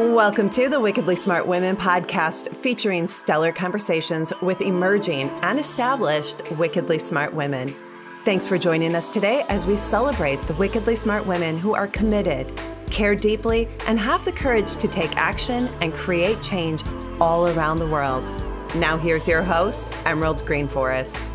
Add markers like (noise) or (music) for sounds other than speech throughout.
Welcome to the Wickedly Smart Women podcast featuring stellar conversations with emerging and established wickedly smart women. Thanks for joining us today as we celebrate the wickedly smart women who are committed, care deeply, and have the courage to take action and create change all around the world. Now, here's your host, Emerald Greenforest.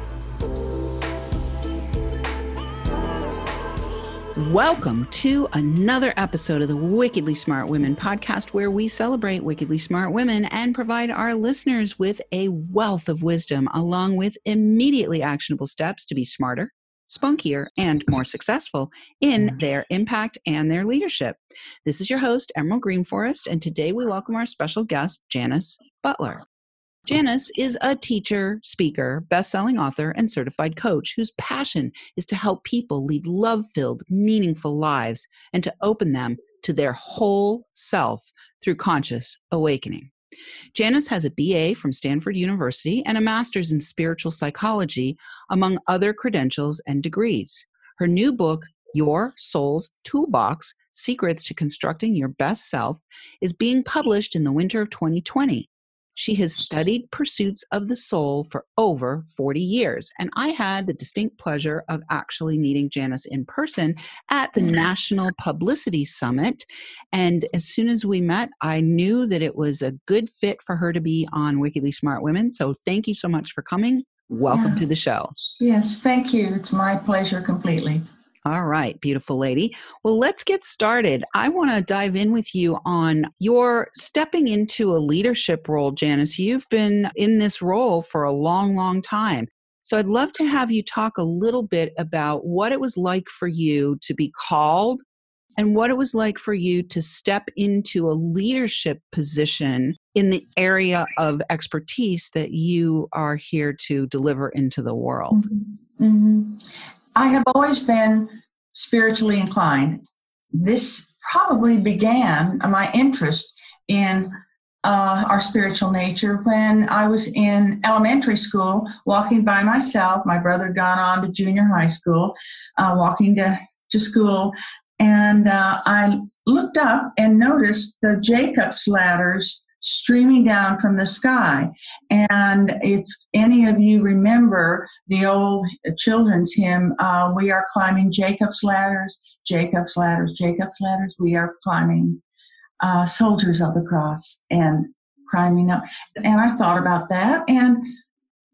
Welcome to another episode of the Wickedly Smart Women podcast, where we celebrate wickedly smart women and provide our listeners with a wealth of wisdom, along with immediately actionable steps to be smarter, spunkier, and more successful in mm-hmm. their impact and their leadership. This is your host, Emerald Greenforest, and today we welcome our special guest, Janis Butlar. Janis is a teacher, speaker, best-selling author, and certified coach whose passion is to help people lead love-filled, meaningful lives and to open them to their whole self through conscious awakening. Janis has a BA from Stanford University and a master's in spiritual psychology, among other credentials and degrees. Her new book, Your Soul's Toolbox Secrets to Constructing Your Best Self, is being published in the winter of 2020. She has studied pursuits of the soul for over 40 years. And I had the distinct pleasure of actually meeting Janis in person at the mm. National Publicity Summit. And as soon as we met, I knew that it was a good fit for her to be on Wickedly Smart Women. So thank you so much for coming. Welcome yeah. to the show. Yes, thank you. It's my pleasure completely. All right, beautiful lady. Well, let's get started. I want to dive in with you on your stepping into a leadership role, Janis. You've been in this role for a long, long time. So I'd love to have you talk a little bit about what it was like for you to be called and what it was like for you to step into a leadership position in the area of expertise that you are here to deliver into the world. Mm-hmm. Mm-hmm. I have always been spiritually inclined. This probably began my interest in uh, our spiritual nature when I was in elementary school, walking by myself. My brother had gone on to junior high school, uh, walking to, to school, and uh, I looked up and noticed the Jacob's ladders streaming down from the sky. And if any of you remember the old children's hymn, uh, we are climbing Jacob's ladders, Jacob's ladders, Jacob's ladders, we are climbing uh, soldiers of the cross and climbing up. And I thought about that and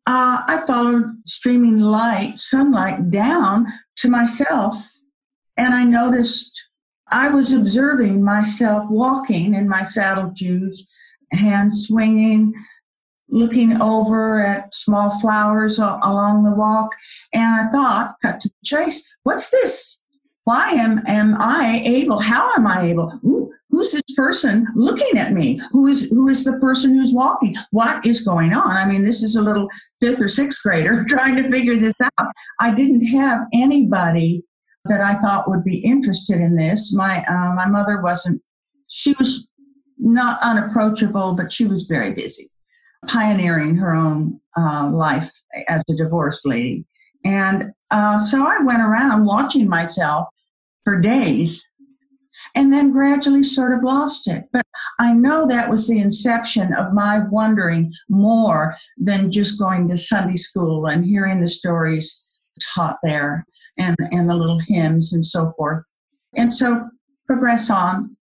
uh, I followed streaming light, sunlight down to myself, and I noticed I was observing myself walking in my saddle shoes hands swinging, looking over at small flowers along the walk. And I thought, cut to the chase, what's this? Why am, am I able? How am I able? Ooh, who's this person looking at me? Who is who is the person who's walking? What is going on? I mean, this is a little fifth or sixth grader (laughs) trying to figure this out. I didn't have anybody that I thought would be interested in this. My uh, my mother wasn't. She was not unapproachable, but she was very busy, pioneering her own uh, life as a divorced lady. And uh, so I went around watching myself for days and then gradually sort of lost it. But I know that was the inception of my wondering more than just going to Sunday school and hearing the stories taught there and, and the little hymns and so forth. And so progress on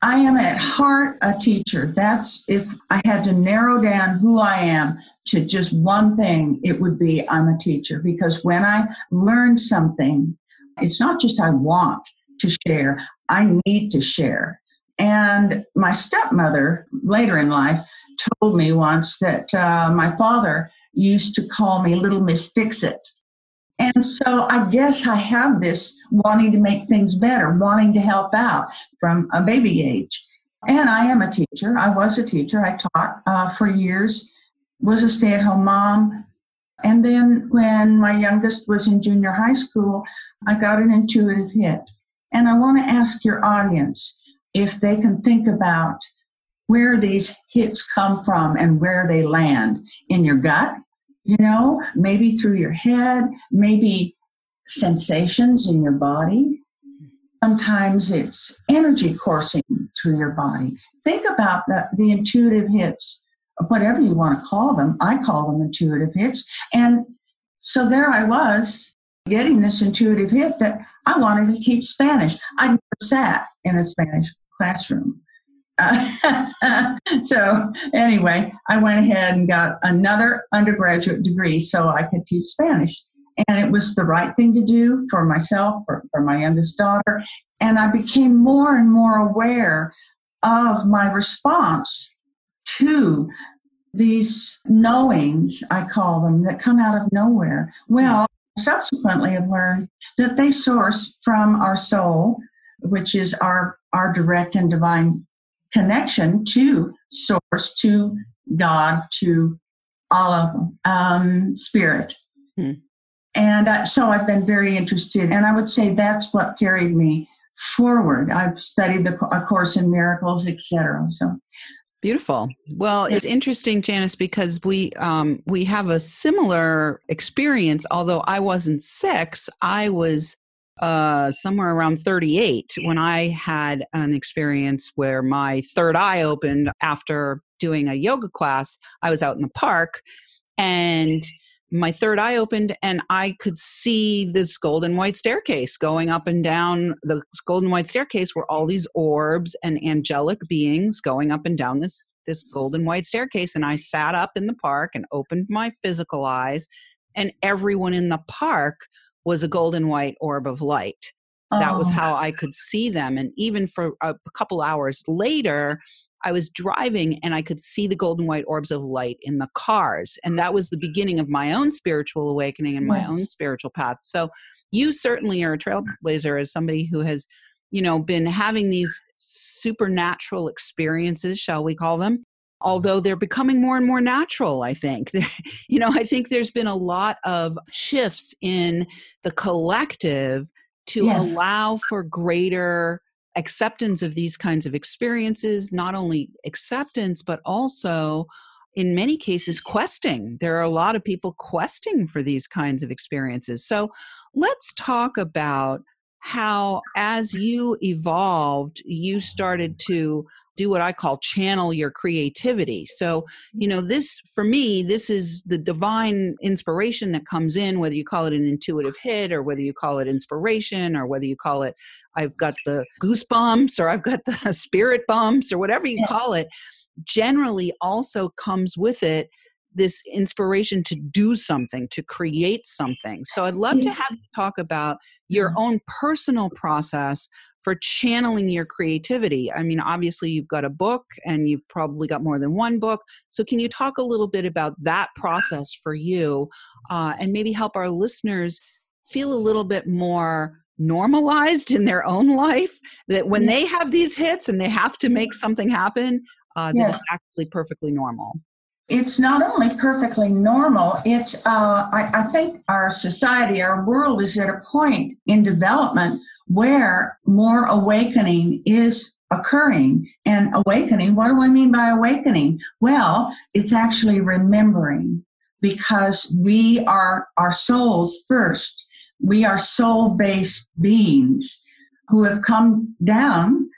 I am at heart a teacher. That's if I had to narrow down who I am to just one thing, it would be I'm a teacher because when I learn something, it's not just I want to share, I need to share. And my stepmother later in life told me once that uh, my father used to call me Little Miss Fix It and so I guess I have this wanting to make things better, wanting to help out from a baby age. And I am a teacher. I was a teacher. I taught uh, for years, was a stay at home mom. And then when my youngest was in junior high school, I got an intuitive hit. And I want to ask your audience if they can think about where these hits come from and where they land in your gut, you know, maybe through your head, maybe sensations in your body. Sometimes it's energy coursing through your body. Think about the, the intuitive hits, whatever you want to call them. I call them intuitive hits. And so there I was getting this intuitive hit that I wanted to teach Spanish. I never sat in a Spanish classroom. (laughs) So anyway, I went ahead and got another undergraduate degree so I could teach Spanish. And it was the right thing to do for myself, for, for my youngest daughter. And I became more and more aware of my response to these knowings, I call them, that come out of nowhere. Well, subsequently I've learned that they source from our soul, which is our, our direct and divine connection to source, to God, to all of them, um, spirit. Hmm. And uh, so I've been very interested, and I would say that's what carried me forward. I've studied the a course in miracles, etc. So Beautiful. Well, it's interesting, Janis, because we um, we have a similar experience. Although I wasn't six, I was uh, somewhere around 38 when I had an experience where my third eye opened after doing a yoga class. I was out in the park, and my third eye opened and I could see this golden white staircase going up and down. The golden white staircase were all these orbs and angelic beings going up and down this this golden white staircase. And I sat up in the park and opened my physical eyes, and everyone in the park was a golden white orb of light. That was oh. how I could see them. And even for a couple hours later, I was driving and I could see the golden white orbs of light in the cars. And that was the beginning of my own spiritual awakening and my yes. own spiritual path. So you certainly are a trailblazer as somebody who has, you know, been having these supernatural experiences, shall we call them? Although they're becoming more and more natural, I think. (laughs) you know, I think there's been a lot of shifts in the collective to yes. allow for greater acceptance of these kinds of experiences, not only acceptance, but also in many cases questing. There are a lot of people questing for these kinds of experiences. So let's talk about how, as you evolved, you started to do what I call channel your creativity. So, you know, mm-hmm. this for me, this is the divine inspiration that comes in, whether you call it an intuitive hit or whether you call it inspiration or whether you call it, I've got the goosebumps or I've got the (laughs) spirit bumps or whatever you call it, generally also comes with it this inspiration to do something, to create something. So I'd love to have you talk about your own personal process for channeling your creativity. I mean, obviously, you've got a book and you've probably got more than one book. So, can you talk a little bit about that process for you uh, and maybe help our listeners feel a little bit more normalized in their own life that when they have these hits and they have to make something happen, uh, that it's actually perfectly normal? It's not only perfectly normal, it's, uh, I, I, think our society, our world is at a point in development where more awakening is occurring. And awakening, what do I mean by awakening? Well, it's actually remembering because we are our souls first. We are soul based beings who have come down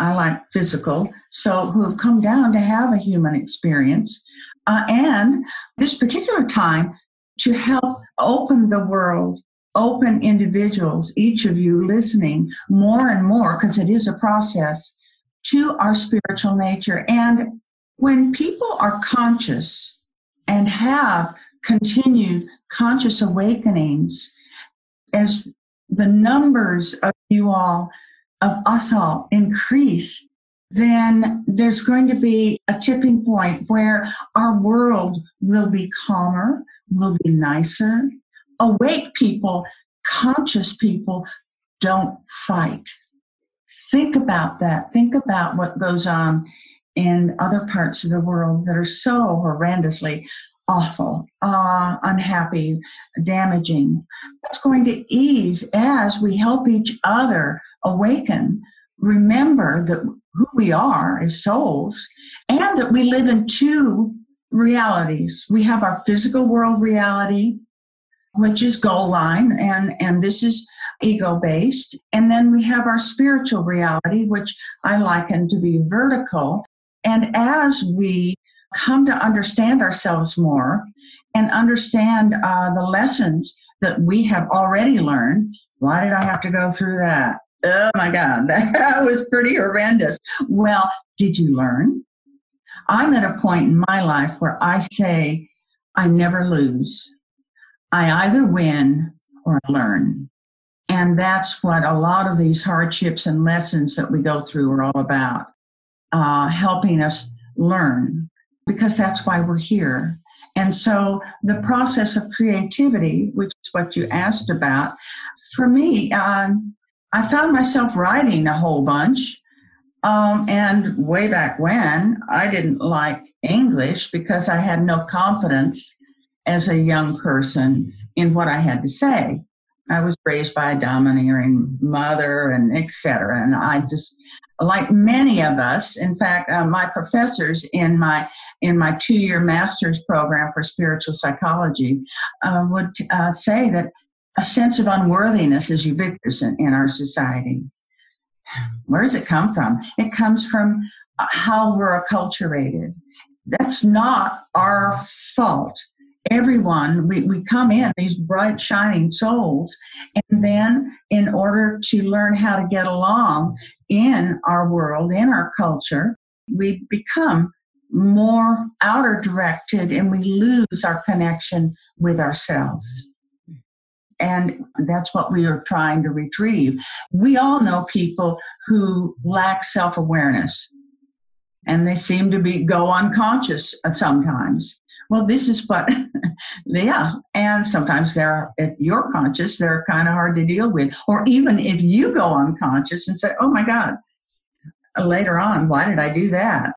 I like physical, so who have come down to have a human experience. Uh, and this particular time to help open the world, open individuals, each of you listening more and more, because it is a process, to our spiritual nature. And when people are conscious and have continued conscious awakenings, as the numbers of you all of us all increase, then there's going to be a tipping point where our world will be calmer, will be nicer. Awake people, conscious people don't fight. Think about that. Think about what goes on in other parts of the world that are so horrendously awful, uh, unhappy, damaging. That's going to ease as we help each other awaken, remember that who we are as souls and that we live in two realities. We have our physical world reality, which is goal line, and, and this is ego based. And then we have our spiritual reality, which I liken to be vertical. And as we come to understand ourselves more and understand uh, the lessons that we have already learned, why did I have to go through that? Oh my God, (laughs) that was pretty horrendous. Well, did you learn? I'm at a point in my life where I say, I never lose. I either win or learn. And that's what a lot of these hardships and lessons that we go through are all about uh, helping us learn, because that's why we're here. And so the process of creativity, which is what you asked about, for me, um, I found myself writing a whole bunch. Um, and way back when, I didn't like English because I had no confidence as a young person in what I had to say. I was raised by a domineering mother and etc. And I just, like many of us, in fact, uh, my professors in my in my two-year master's program for spiritual psychology uh, would uh, say that a sense of unworthiness is ubiquitous in, in our society. Where does it come from? It comes from how we're acculturated. That's not our fault everyone we, we come in these bright shining souls and then in order to learn how to get along in our world in our culture we become more outer directed and we lose our connection with ourselves and that's what we are trying to retrieve we all know people who lack self-awareness and they seem to be go unconscious sometimes well, this is what, (laughs) yeah. And sometimes they're, if you're conscious, they're kind of hard to deal with. Or even if you go unconscious and say, oh my God, later on, why did I do that?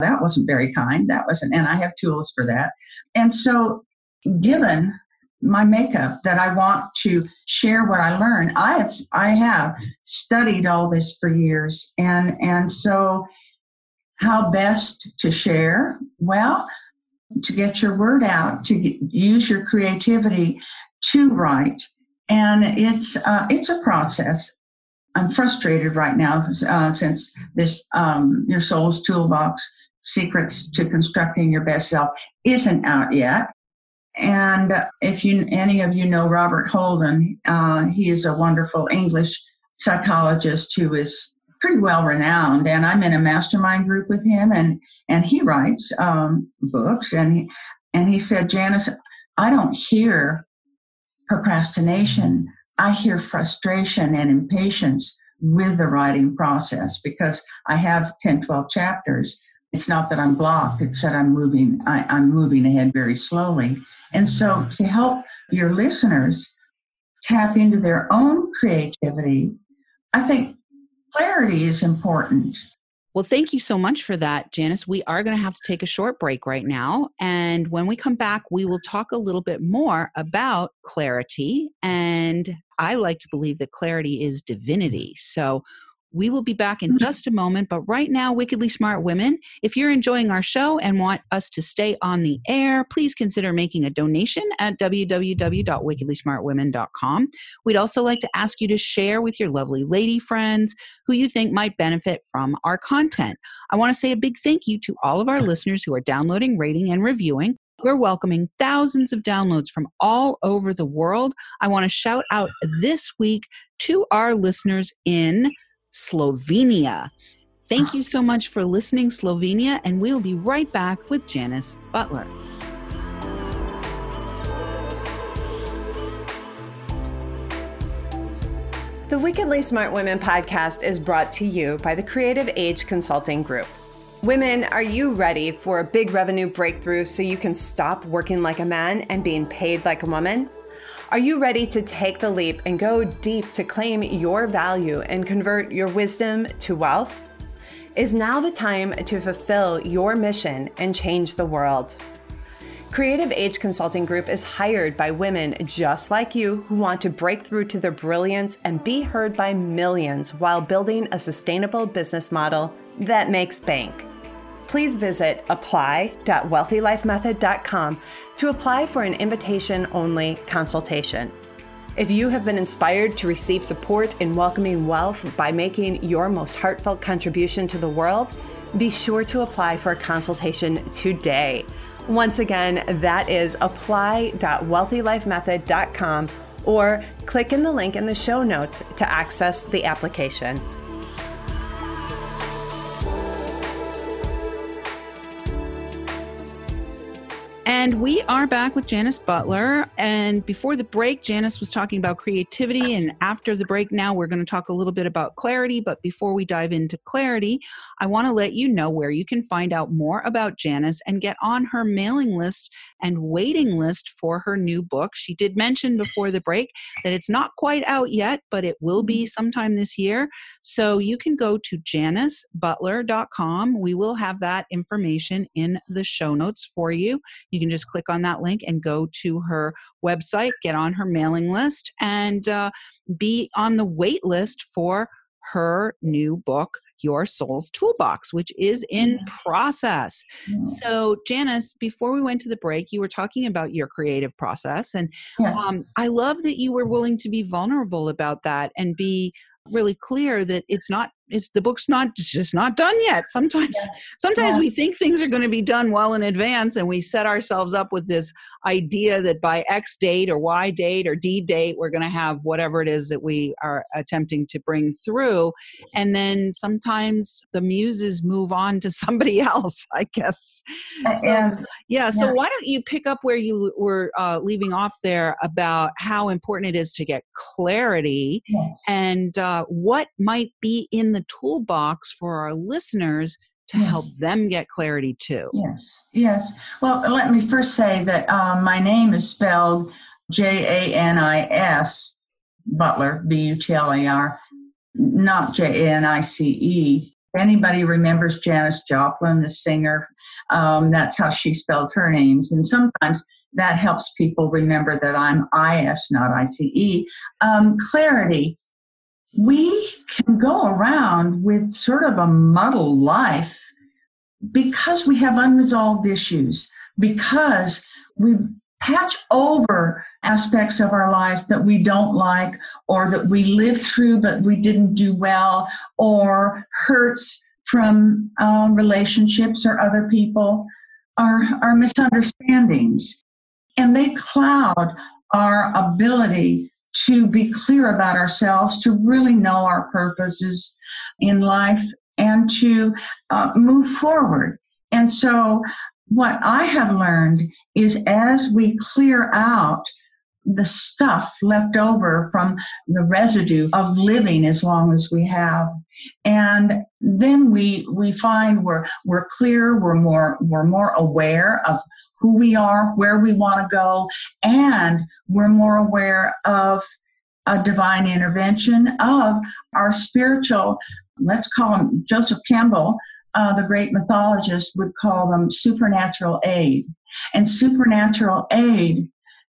That wasn't very kind. That wasn't, and I have tools for that. And so, given my makeup that I want to share what I learned, I have, I have studied all this for years. And, and so, how best to share? Well, to get your word out, to use your creativity to write. And it's, uh, it's a process. I'm frustrated right now uh, since this um, Your Soul's Toolbox Secrets to Constructing Your Best Self isn't out yet. And if you any of you know Robert Holden, uh, he is a wonderful English psychologist who is pretty well renowned, and I'm in a mastermind group with him, and and he writes um, books, and he, and he said, Janis, I don't hear procrastination. I hear frustration and impatience with the writing process because I have 10, 12 chapters. It's not that I'm blocked, it's that I'm moving, I, I'm moving ahead very slowly. And so to help your listeners tap into their own creativity, I think clarity is important. Well, thank you so much for that, Janis. We are going to have to take a short break right now. And when we come back, we will talk a little bit more about clarity. And I like to believe that clarity is divinity. So we will be back in mm-hmm. just a moment, but right now, Wickedly Smart Women, if you're enjoying our show and want us to stay on the air, please consider making a donation at www.wickedlysmartwomen.com. We'd also like to ask you to share with your lovely lady friends who you think might benefit from our content. I want to say a big thank you to all of our listeners who are downloading, rating, and reviewing. We're welcoming thousands of downloads from all over the world. I want to shout out this week to our listeners in Slovenia. Thank you (sighs) so much for listening, Slovenia, and we'll be right back with Janis Butlar. The Wickedly Smart Women podcast is brought to you by the Creative Age Consulting Group. Women, are you ready for a big revenue breakthrough so you can stop working like a man and being paid like a woman? Are you ready to take the leap and go deep to claim your value and convert your wisdom to wealth? Is now the time to fulfill your mission and change the world? Creative Age Consulting Group is hired by women just like you who want to break through to their brilliance and be heard by millions while building a sustainable business model that makes bank. Please visit apply.wealthylifemethod.com to apply for an invitation only consultation. If you have been inspired to receive support in welcoming wealth by making your most heartfelt contribution to the world, be sure to apply for a consultation today. Once again, that is apply.wealthylifemethod.com or click in the link in the show notes to access the application. And we are back with Janis Butlar. And before the break, Janis was talking about creativity. And after the break, now we're going to talk a little bit about clarity. But before we dive into clarity, I want to let you know where you can find out more about Janis and get on her mailing list and waiting list for her new book. She did mention before the break that it's not quite out yet, but it will be sometime this year. So you can go to janisbutlar.com. We will have that information in the show notes for you. You can just click on that link and go to her website, get on her mailing list, and uh, be on the wait list for her new book your soul's toolbox which is in process. So janis before we went to the break you were talking about your creative process and Yes. um, i love that you were willing to be vulnerable about that and be really clear that it's not it's the book's not just not done yet sometimes sometimes Yeah. we think things are going to be done well in advance and we set ourselves up with this idea that by x date or y date or d date we're going to have whatever it is that we are attempting to bring through and then sometimes the muses move on to (laughs) somebody else i guess So- and yeah so Yeah. why don't you pick up where you were uh, leaving off there about how important it is to get clarity yes. and uh, what might be in the toolbox for our listeners to Yes. help them get clarity too. Yes, yes. Well, let me first say that um, my name is spelled J A N I S, Butler, B U T L A R, not J A N I C E. Anybody remembers Janis Joplin, the singer, um, that's how she spelled her names. And sometimes that helps people remember that I'm I S, not I C E. Um, clarity. We can go around with sort of a muddled life because we have unresolved issues, because we patch over aspects of our life that we don't like or that we lived through but we didn't do well or hurts from um, relationships or other people are, are misunderstandings. And they cloud our ability to be clear about ourselves to really know our purposes in life and to uh, move forward. And so, what I have learned is as we clear out the stuff left over from the residue of living as long as we have and then we we find we're we're clear we're more we're more aware of who we are where we want to go and we're more aware of a divine intervention of our spiritual let's call them Joseph Campbell, uh, the great mythologist, would call them supernatural aid. And supernatural aid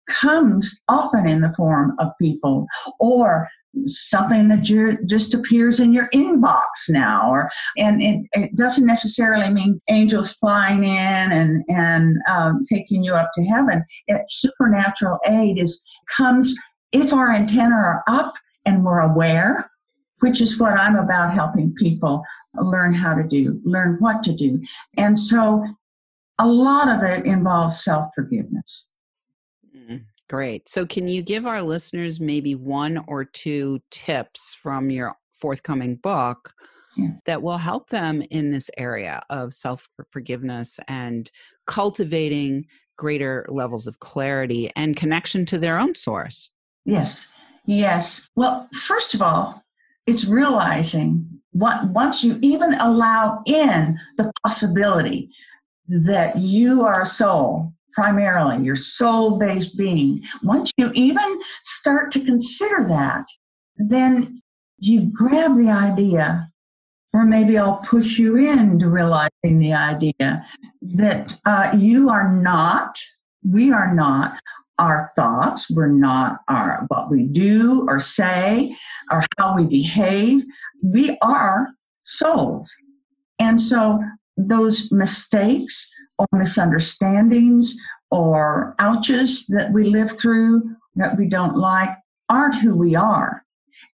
comes often in the form of people or something that you just appears in your inbox now or and it, it doesn't necessarily mean angels flying in and and um, taking you up to heaven it, supernatural aid is comes if our antenna are up and we're aware which is what I'm about helping people learn how to do, learn what to do. And so a lot of it involves self forgiveness. Mm, Great. So, can you give our listeners maybe one or two tips from your forthcoming book Yeah. that will help them in this area of self forgiveness and cultivating greater levels of clarity and connection to their own source? Yes, yes. Well, first of all, it's realizing what once you even allow in the possibility that you are a soul primarily your soul based being. Once you even start to consider that then you grab the idea or maybe i'll push you into realizing the idea that uh, you are not we are not our thoughts we're not our what we do or say or how we behave. We are souls. And so those mistakes or misunderstandings or ouches that we live through that we don't like aren't who we are.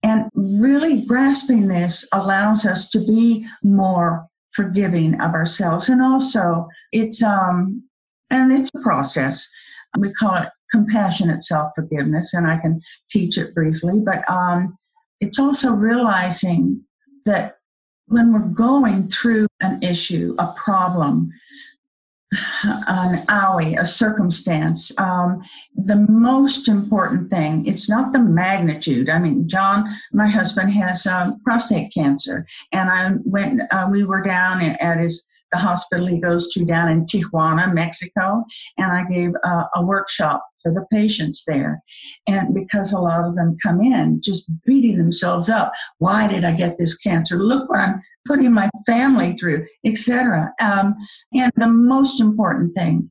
And really grasping this allows us to be more forgiving of ourselves. And also, it's um, and it's a process. We call it compassionate self forgiveness, and I can teach it briefly. But um, it's also realizing that when we're going through an issue, a problem, an owie, a circumstance. Um, the most important thing, it's not the magnitude. I mean, John, my husband, has um, prostate cancer, and I went. Uh, we were down at his the hospital he goes to down in Tijuana, Mexico, and I gave a, a, workshop for the patients there. And because a lot of them come in just beating themselves up, why did I get this cancer? Look what I'm putting my family through, etc. Um, and the most important thing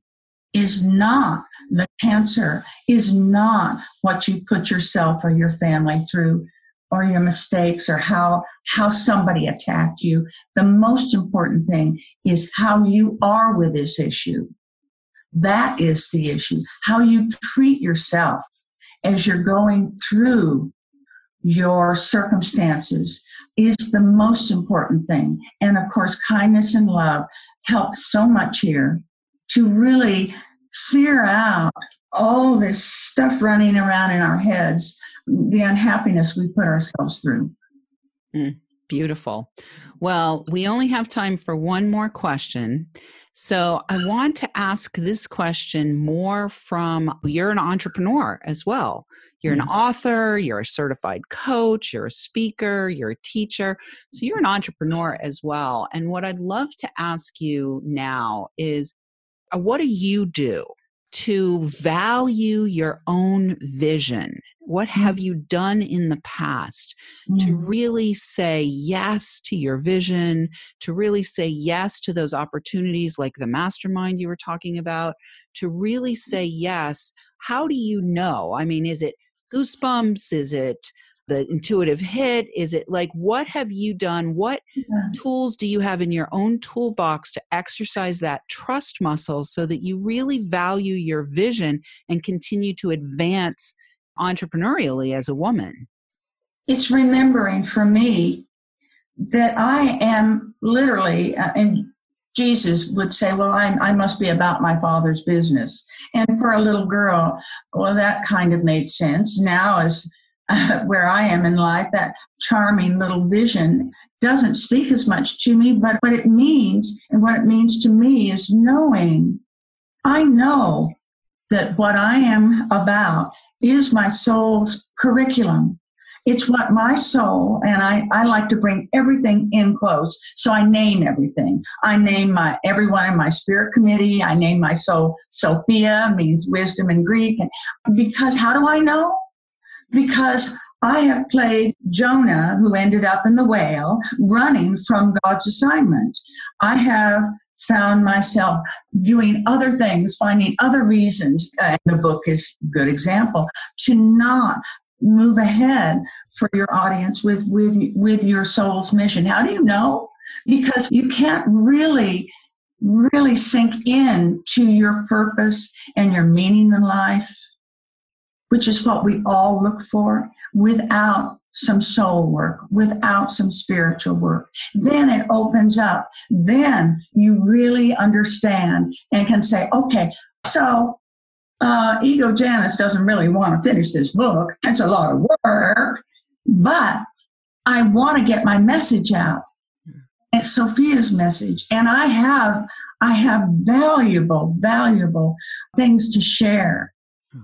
is not the cancer, is not what you put yourself or your family through or your mistakes or how how somebody attacked you the most important thing is how you are with this issue. That is the issue how you treat yourself as you're going through your circumstances is the most important thing. And of course kindness and love help so much here to really clear out all this stuff running around in our heads the unhappiness we put ourselves through. Mm, beautiful. Well, we only have time for one more question. So I want to ask this question more from you're an entrepreneur as well. You're an mm. author, you're a certified coach, you're a speaker, you're a teacher. So you're an entrepreneur as well. And what I'd love to ask you now is uh, what do you do to value your own vision. What mm. have you done in the past mm. to really say yes to your vision, to really say yes to those opportunities like the mastermind you were talking about, to really say yes? How do you know? I mean, is it goosebumps? Is it the intuitive hit? Is it like what have you done? What yeah. tools do you have in your own toolbox to exercise that trust muscle so that you really value your vision and continue to advance entrepreneurially as a woman? It's remembering for me that I am literally, uh, and Jesus would say, Well, I, I must be about my father's business. And for a little girl, well, that kind of made sense. Now, as (laughs) where I am in life, that charming little vision doesn't speak as much to me, but what it means and what it means to me is knowing. I know that what I am about is my soul's curriculum. It's what my soul, and I, I like to bring everything in close. So I name everything. I name my everyone in my spirit committee. I name my soul Sophia, means wisdom in Greek. And because how do I know? Because I have played Jonah, who ended up in the whale, running from God's assignment. I have found myself doing other things, finding other reasons, uh, and the book is a good example, to not move ahead for your audience with, with, with your soul's mission. How do you know? Because you can't really really sink in to your purpose and your meaning in life which is what we all look for, without some soul work, without some spiritual work. Then it opens up. Then you really understand and can say, okay, so uh, Ego Janis doesn't really want to finish this book. It's a lot of work, but I want to get my message out. It's Sophia's message, and I have I have valuable, valuable things to share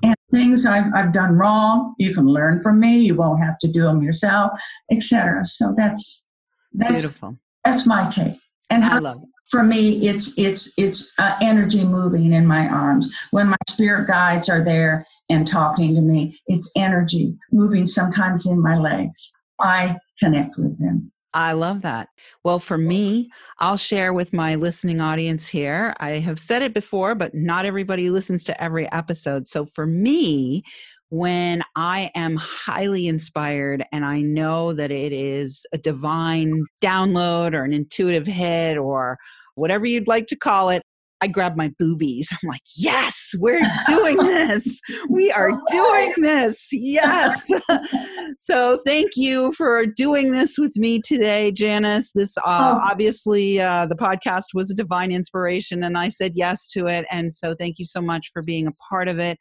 and things I've, I've done wrong. You can learn from me. You won't have to do them yourself etc so that's that's beautiful. that's my take. And how, I love it. for me it's it's it's uh, energy moving in my arms. When my spirit guides are there and talking to me it's energy moving sometimes in my legs. I connect with them I love that. Well, for me, I'll share with my listening audience here. I have said it before, but not everybody listens to every episode. So for me, when I am highly inspired and I know that it is a divine download or an intuitive hit or whatever you'd like to call it. I grab my boobies. I'm like, yes, we're (laughs) doing this. We are doing this. Yes. (laughs) so thank you for doing this with me today, Janis. This uh, oh. obviously uh, the podcast was a divine inspiration, and I said yes to it. And so thank you so much for being a part of it.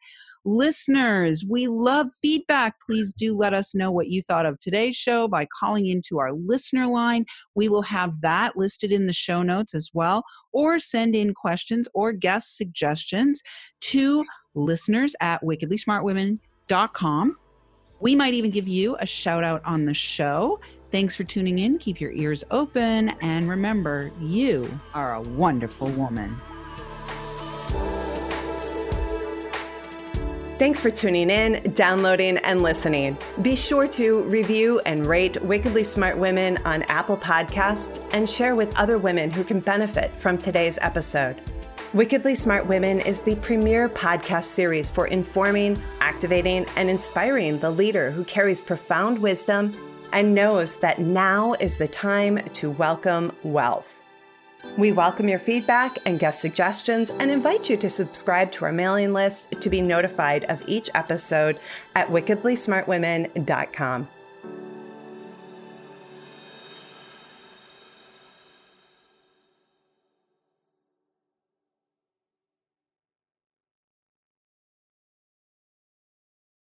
Listeners, we love feedback. Please do let us know what you thought of today's show by calling into our listener line. We will have that listed in the show notes as well, or send in questions or guest suggestions to listeners at wickedlysmartwomen.com. We might even give you a shout out on the show. Thanks for tuning in. Keep your ears open. And remember, you are a wonderful woman. Thanks for tuning in, downloading, and listening. Be sure to review and rate Wickedly Smart Women on Apple Podcasts and share with other women who can benefit from today's episode. Wickedly Smart Women is the premier podcast series for informing, activating, and inspiring the leader who carries profound wisdom and knows that now is the time to welcome wealth. We welcome your feedback and guest suggestions and invite you to subscribe to our mailing list to be notified of each episode at wickedlysmartwomen.com.